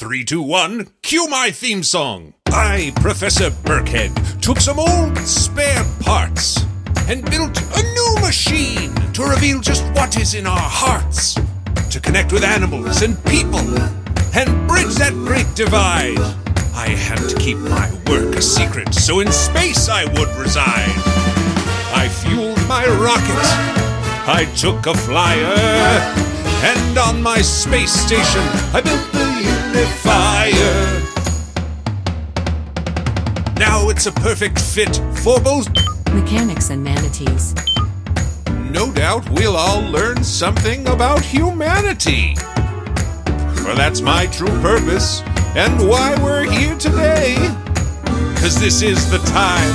Three, two, one, cue my theme song. I, Professor Burkhead, took some old spare parts and built a new machine to reveal just what is in our hearts, to connect with animals and people, and bridge that great divide. I had to keep my work a secret, so in space I would reside. I fueled my rocket, I took a flyer, and on my space station I built the unifier. Now it's a perfect fit for both. Mechanics and manatees. No doubt we'll all learn something about humanity. For that's my true purpose and why we're here today. Cause this is the time.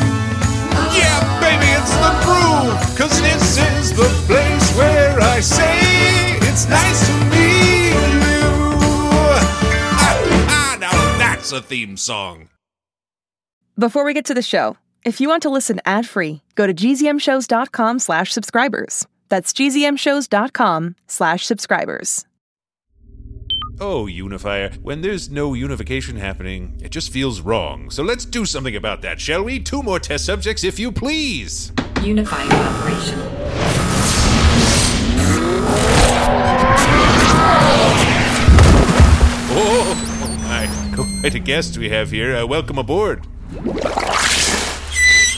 Yeah, baby, it's the groove. Cause this is the place where I say it's nice to meet that's a theme song. Before we get to the show, if you want to listen ad-free, go to gzmshows.com slash subscribers. That's gzmshows.com slash subscribers. Oh, unifier, when there's no unification happening, it just feels wrong. So let's do something about that, shall we? Two more test subjects, if you please. Unifying operation. Quite a guest we have here. Uh, welcome aboard.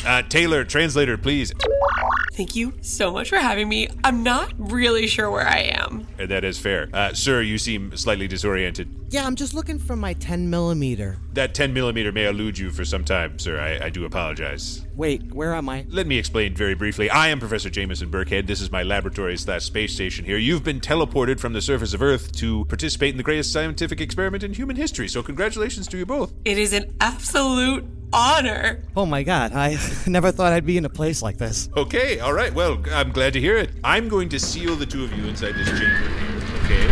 Uh, Taylor, translator, please. Thank you so much for having me. I'm not really sure where I am. Uh, That is fair. Uh, sir, you seem slightly disoriented. Yeah, I'm just looking for my 10 millimeter. That 10 millimeter may elude you for some time, sir. I, I do apologize. Wait, where am I? Let me explain very briefly. I am Professor Jameson Burkhead. This is my laboratory slash space station here. You've been teleported from the surface of Earth to participate in the greatest scientific experiment in human history. So congratulations to you both. It is an absolute honor. Oh my god, I never thought I'd be in a place like this. Okay, all right. Well, I'm glad to hear it. I'm going to seal the two of you inside this chamber. Okay.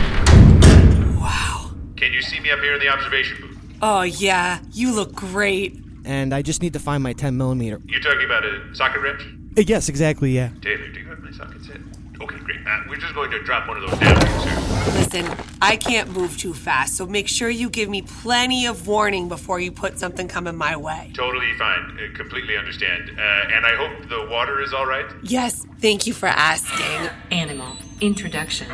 Wow. Can you see me up here in the observation booth? Oh, yeah. You look great. And I just need to find my 10 millimeter. You're talking about a socket wrench? Uh, yes, exactly, yeah. Taylor, do you have my socket set? Okay, great. Uh, we're just going to drop one of those down here, sir. Listen, I can't move too fast, so make sure you give me plenty of warning before you put something coming my way. Totally fine. Uh, completely understand. Uh, and I hope the water is all right. Yes, thank you for asking. Animal. Introduction.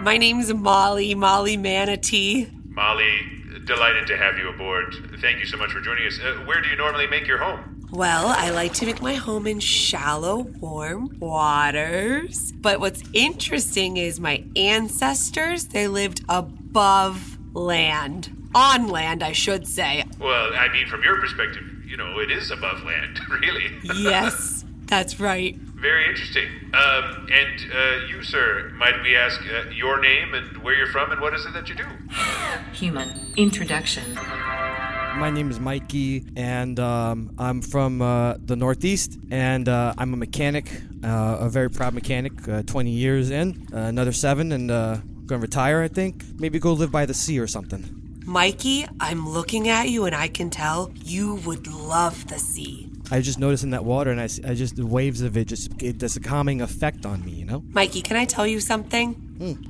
My name's Molly, Molly Manatee. Molly, delighted to have you aboard. Thank you so much for joining us. Uh, where do you normally make your home? Well, I like to make my home in shallow, warm waters. But what's interesting is my ancestors, they lived above land. On land, I should say. Well, I mean, from your perspective, you know, it is above land, really. Yes, that's right. Very interesting. Um, and uh, you, sir, might we ask uh, your name and where you're from and what is it that you do? Human. Introduction. My name is Mikey, and um, I'm from uh, the Northeast, and uh, I'm a mechanic, uh, a very proud mechanic, uh, 20 years in, uh, another seven, and uh, gonna retire, I think. Maybe go live by the sea or something. Mikey, I'm looking at you and I can tell you would love the sea. I just noticed in that water, and I, I just, the waves of it just, it does a calming effect on me, you know? Mikey, can I tell you something?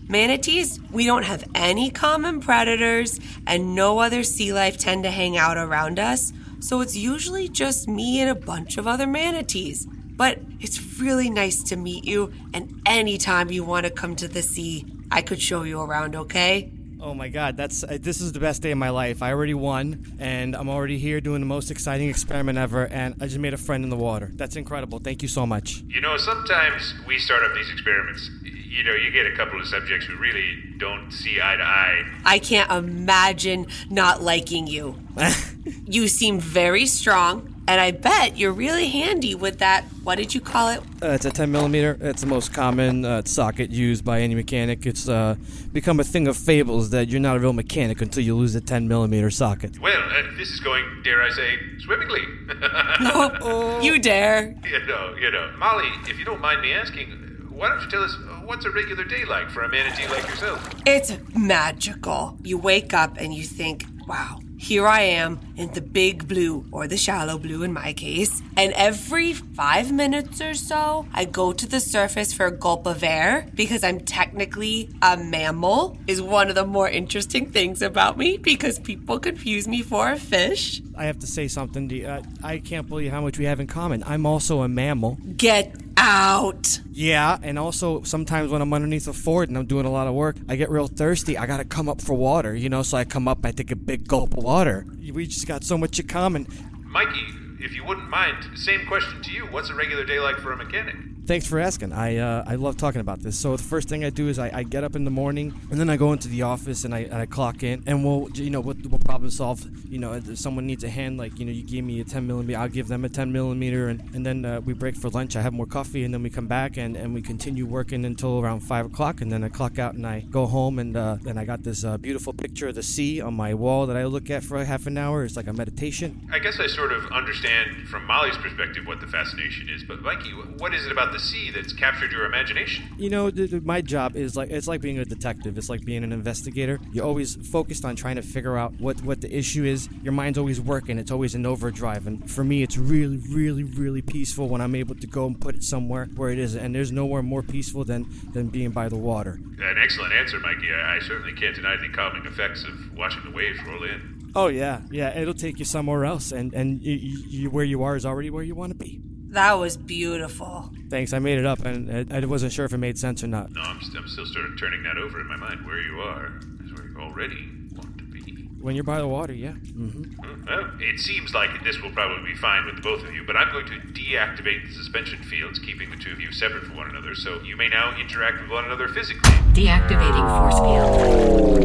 Manatees, we don't have any common predators, and no other sea life tend to hang out around us. So it's usually just me and a bunch of other manatees. But it's really nice to meet you, and anytime you want to come to the sea, I could show you around, okay? Oh my God, that's uh, this is the best day of my life. I already won, and I'm already here doing the most exciting experiment ever, and I just made a friend in the water. That's incredible. Thank you so much. You know, sometimes we start up these experiments. Y- You know, you get a couple of subjects who really don't see eye to eye. I can't imagine not liking you. you seem very strong, and I bet you're really handy with that. What did you call it? Uh, it's a 10 millimeter. It's the most common uh, socket used by any mechanic. It's uh, become a thing of fables that you're not a real mechanic until you lose a 10 millimeter socket. Well, uh, this is going, dare I say, swimmingly. You dare. you know, you know. Molly, if you don't mind me asking, why don't you tell us uh, what's a regular day like for a manatee like yourself? It's magical. You wake up and you think, wow, here I am in the big blue, or the shallow blue in my case, and every five minutes or so, I go to the surface for a gulp of air because I'm technically a mammal, is one of the more interesting things about me because people confuse me for a fish. I have to say something to you. Uh, I can't believe how much we have in common. I'm also a mammal. Get out! Yeah, and also sometimes when I'm underneath a Ford and I'm doing a lot of work, I get real thirsty. I gotta come up for water, you know. So I come up, I take a big gulp of water. We just got so much in common. Mikey, if you wouldn't mind, same question to you. What's a regular day like for a mechanic? Thanks for asking. I uh, I love talking about this. So the first thing I do is I, I get up in the morning and then I go into the office and I, and I clock in and we'll you know we'll, we'll problem solve. You know if someone needs a hand like you know you gave me a 10 millimeter, I'll give them a 10 millimeter and and then uh, we break for lunch. I have more coffee and then we come back and, and we continue working until around five o'clock and then I clock out and I go home and uh, and I got this uh, beautiful picture of the sea on my wall that I look at for half an hour. It's like a meditation. I guess I sort of understand from Molly's perspective what the fascination is, but Mikey, what is it about the sea that's captured your imagination? You know, th- th- my job is like it's like being a detective. It's like being an investigator. You're always focused on trying to figure out what what the issue is. Your mind's always working. It's always in overdrive. And for me, it's really, really, really peaceful when I'm able to go and put it somewhere where it is. And there's nowhere more peaceful than than being by the water. An excellent answer, Mikey. I, I certainly can't deny the calming effects of watching the waves roll in. Oh yeah, yeah. It'll take you somewhere else, and and you, you, where you are is already where you want to be. That was beautiful. Thanks. I made it up, and I, I wasn't sure if it made sense or not. No, I'm, st- I'm still sort of turning that over in my mind. Where you are is where you already want to be. When you're by the water, yeah. hmm Hmm, Well, it seems like this will probably be fine with the both of you, but I'm going to deactivate the suspension fields, keeping the two of you separate from one another, so you may now interact with one another physically. Deactivating force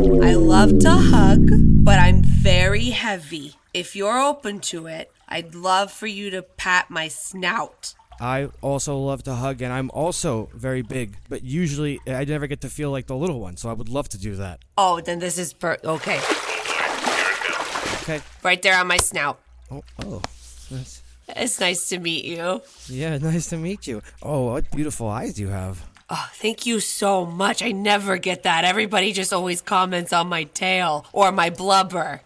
field. I love to hug, but I'm very heavy. If you're open to it, I'd love for you to pat my snout. I also love to hug, and I'm also very big, but usually I never get to feel like the little one, so I would love to do that. Oh, then this is per- okay. Boy, here it comes. Okay. Right there on my snout. Oh, oh. That's, It's nice to meet you. yeah, nice to meet you. Oh, what beautiful eyes you have. Oh, thank you so much. I never get that. Everybody just always comments on my tail or my blubber.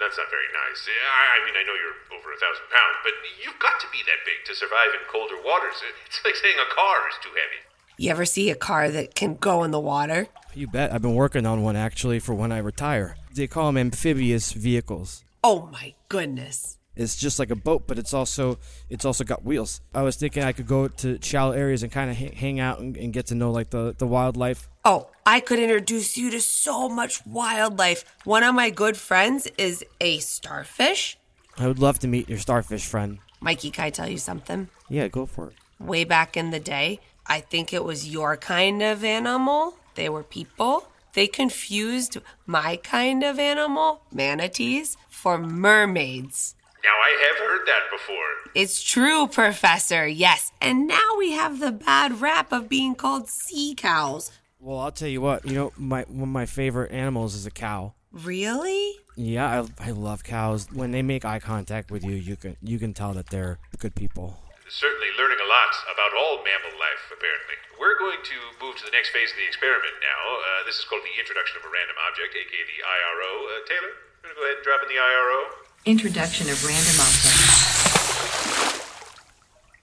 Well, that's not very nice. I, I mean, I know you're over a thousand pounds, but you've got to be that big to survive in colder waters. It's like saying a car is too heavy. You ever see a car that can go in the water? You bet. I've been working on one actually for when I retire. They call them amphibious vehicles. Oh my goodness. It's just like a boat, but it's also it's also got wheels. I was thinking I could go to shallow areas and kind of h- hang out and, and get to know like the, the wildlife. Oh, I could introduce you to so much wildlife. One of my good friends is a starfish. I would love to meet your starfish friend. Mikey, can I tell you something? Yeah, go for it. Way back in the day, I think it was your kind of animal. They were people. They confused my kind of animal, manatees, for mermaids. Now, I have heard that before. It's true, Professor, yes. And now we have the bad rap of being called sea cows. Well, I'll tell you what. You know, my one of my favorite animals is a cow. Really? Yeah, I, I love cows. When they make eye contact with you, you can you can tell that they're good people. Certainly learning a lot about all mammal life, apparently. We're going to move to the next phase of the experiment now. Uh, this is called the introduction of a random object, aka the IRO. Uh, Taylor, I'm going to go ahead and drop in the IRO. Introduction of random objects.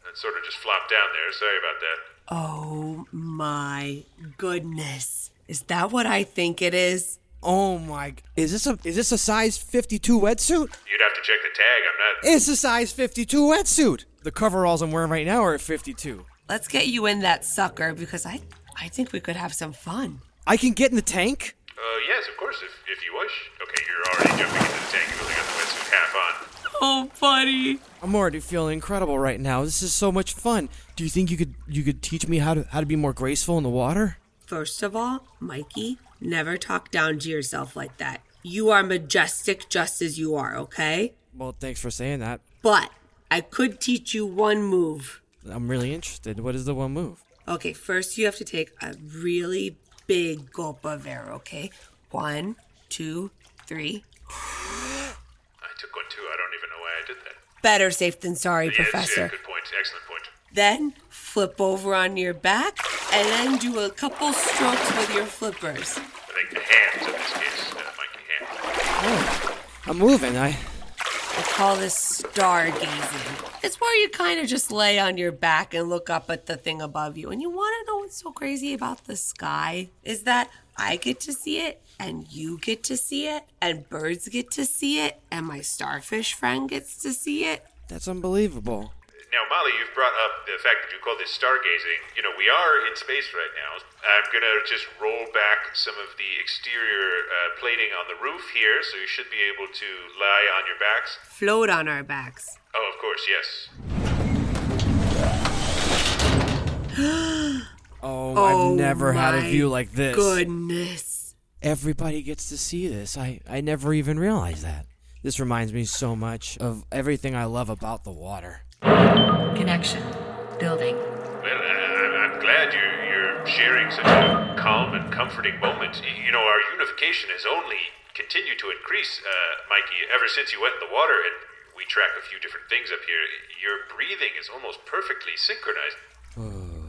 That sort of just flopped down there. Sorry about that. Oh my goodness. Is that what I think it is? Oh my! Is this a is this a size 52 wetsuit? You'd have to check the tag. I'm not. It's a size 52 wetsuit. The coveralls I'm wearing right now are at 52. Let's get you in that sucker because I I think we could have some fun. I can get in the tank. Uh, yes, of course, if, if you wish. Okay, you're already jumping into the tank. You've only got the wetsuit half on. Oh, buddy. I'm already feeling incredible right now. This is so much fun. Do you think you could you could teach me how to how to be more graceful in the water? First of all, Mikey, never talk down to yourself like that. You are majestic just as you are, okay? Well, thanks for saying that. But I could teach you one move. I'm really interested. What is the one move? Okay, first you have to take a really big gulp of air, okay? One, two, three. I took one too. I don't even know why I did that. Better safe than sorry, Yes, Professor. yeah, good point. Excellent point. Then flip over on your back and then do a couple strokes with your flippers. I think the hands in this case, uh, Mikey hands. I'm moving. I. I call this stargazing. It's where you kind of just lay on your back and look up at the thing above you. And you want to know what's so crazy about the sky? Is that I get to see it, and you get to see it, and birds get to see it, and my starfish friend gets to see it. That's unbelievable. Now, Molly, you've brought up the fact that you call this stargazing. You know, we are in space right now. I'm gonna just roll back some of the exterior uh, plating on the roof here, so you should be able to lie on your backs. Float on our backs. Oh, of course, yes. Oh, Oh, I've never had a view like this. Goodness. Everybody gets to see this. I, I never even realized that. This reminds me so much of everything I love about the water. Connection. Building. Well, I, I'm glad you're, you're sharing such a calm and comforting moment. You know, our unification has only continued to increase, uh, Mikey, ever since you went in the water, and we track a few different things up here. Your breathing is almost perfectly synchronized.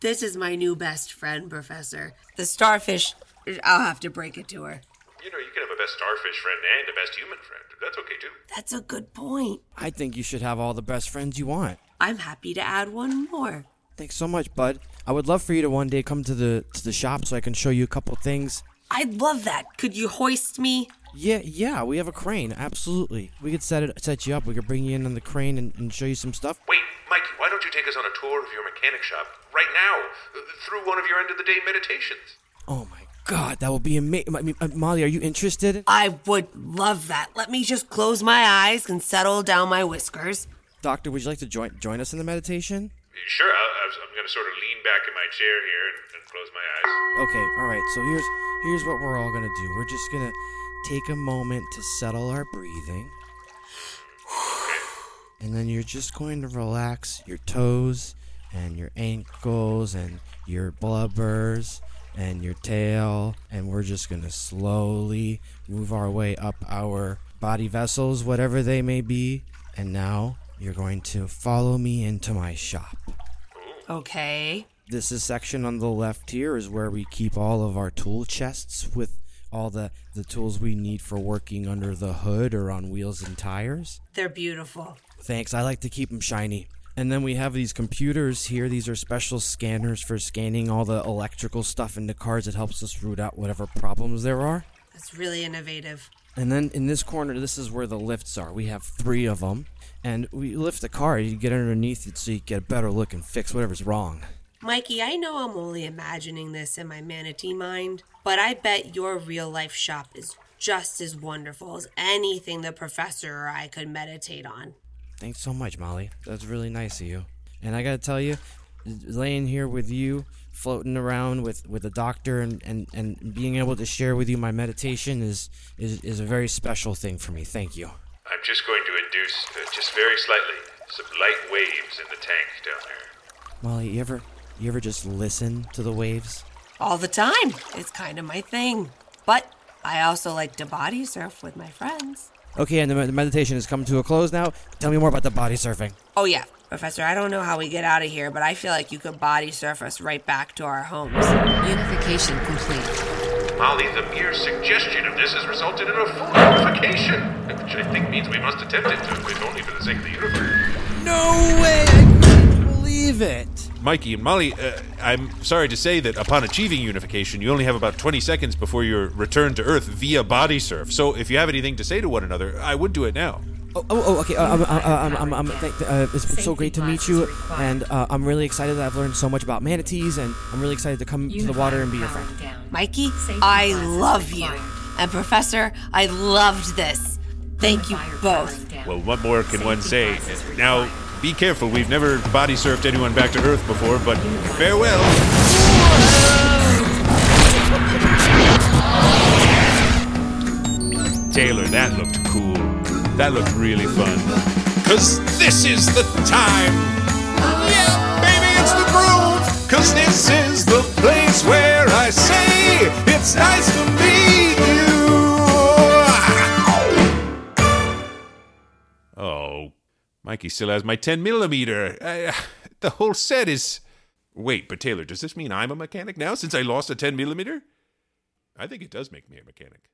This is my new best friend, Professor. The starfish, I'll have to break it to her. You know, you can have a best starfish friend and a best human friend. That's okay, too. That's a good point. I think you should have all the best friends you want. I'm happy to add one more. Thanks so much, bud. I would love for you to one day come to the to the shop so I can show you a couple things. I'd love that. Could you hoist me? Yeah, yeah, we have a crane. Absolutely. We could set it set you up. We could bring you in on the crane and, and show you some stuff. Wait, Mikey, why don't you take us on a tour of your mechanic shop right now, uh, through one of your end of the day meditations? Oh my god, that would be amazing. I mean, uh, Molly, are you interested? I would love that. Let me just close my eyes and settle down my whiskers. Doctor, would you like to join join us in the meditation? Sure, I, I was, I'm going to sort of lean back in my chair here and, and close my eyes. Okay, all right. So here's here's what we're all gonna do. We're just gonna take a moment to settle our breathing, and then you're just going to relax your toes and your ankles and your blubbers and your tail, and we're just gonna slowly move our way up our body vessels, whatever they may be. And now you're going to follow me into my shop. Okay. This is section on the left here is where we keep all of our tool chests with all the, the tools we need for working under the hood or on wheels and tires. They're beautiful. Thanks, I like to keep them shiny. And then we have these computers here. These are special scanners for scanning all the electrical stuff into cars. It helps us root out whatever problems there are. That's really innovative. And then in this corner, this is where the lifts are. We have three of them. And we lift the car, you get underneath it so you get a better look and fix whatever's wrong. Mikey, I know I'm only imagining this in my manatee mind, but I bet your real life shop is just as wonderful as anything the professor or I could meditate on. Thanks so much, Molly. That's really nice of you. And I gotta tell you, laying here with you, floating around with, with the doctor and, and, and being able to share with you my meditation is, is, is a very special thing for me. Thank you. I'm just going to induce, uh, just very slightly, some light waves in the tank down there. Molly, you ever you ever just listen to the waves? All the time. It's kind of my thing. But I also like to body surf with my friends. Okay, and the, the meditation has come to a close now. Tell me more about the body surfing. Oh, yeah. Professor, I don't know how we get out of here, but I feel like you could body surf us right back to our homes. Unification complete. Molly, the mere suggestion of this has resulted in a full unification, which I think means we must attempt it, to, if only for the sake of the universe. No way! I can't believe it. Mikey and Molly, uh, I'm sorry to say that upon achieving unification, you only have about 20 seconds before you're returned to Earth via body surf. So if you have anything to say to one another, I would do it now. Oh, oh, oh okay. Uh, I'm, I'm, I'm, I'm, thank, uh, it's been so great to meet you, and uh, I'm really excited that I've learned so much about manatees, and I'm really excited to come to the water and be your friend. Mikey, I love you. And Professor, I loved this. Thank you both. Well, what more can one say? Now, be careful. We've never body surfed anyone back to Earth before, but farewell. Taylor, that looked cool. That looked really fun. Cause this is the time. Yeah, baby, it's the groove. Cause this is the place where I say it's nice Mikey still has my 10 millimeter. The whole set is. Wait, but Taylor, does this mean I'm a mechanic now since I lost a 10 millimeter? I think it does make me a mechanic.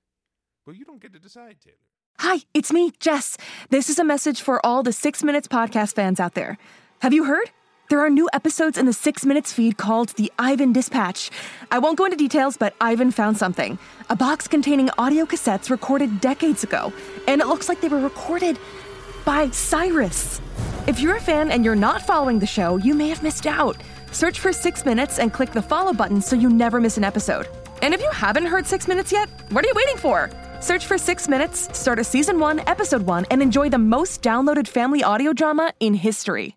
Well, you don't get to decide, Taylor. Hi, it's me, Jess. This is a message for all the Six Minutes podcast fans out there. Have you heard? There are new episodes in the Six Minutes feed called the Ivan Dispatch. I won't go into details, but Ivan found something a box containing audio cassettes recorded decades ago, and it looks like they were recorded by Cyrus. If you're a fan and you're not following the show, you may have missed out. Search for Six Minutes and click the follow button so you never miss an episode. And if you haven't heard Six Minutes yet, what are you waiting for? Search for Six Minutes, start a season one, episode one, and enjoy the most downloaded family audio drama in history.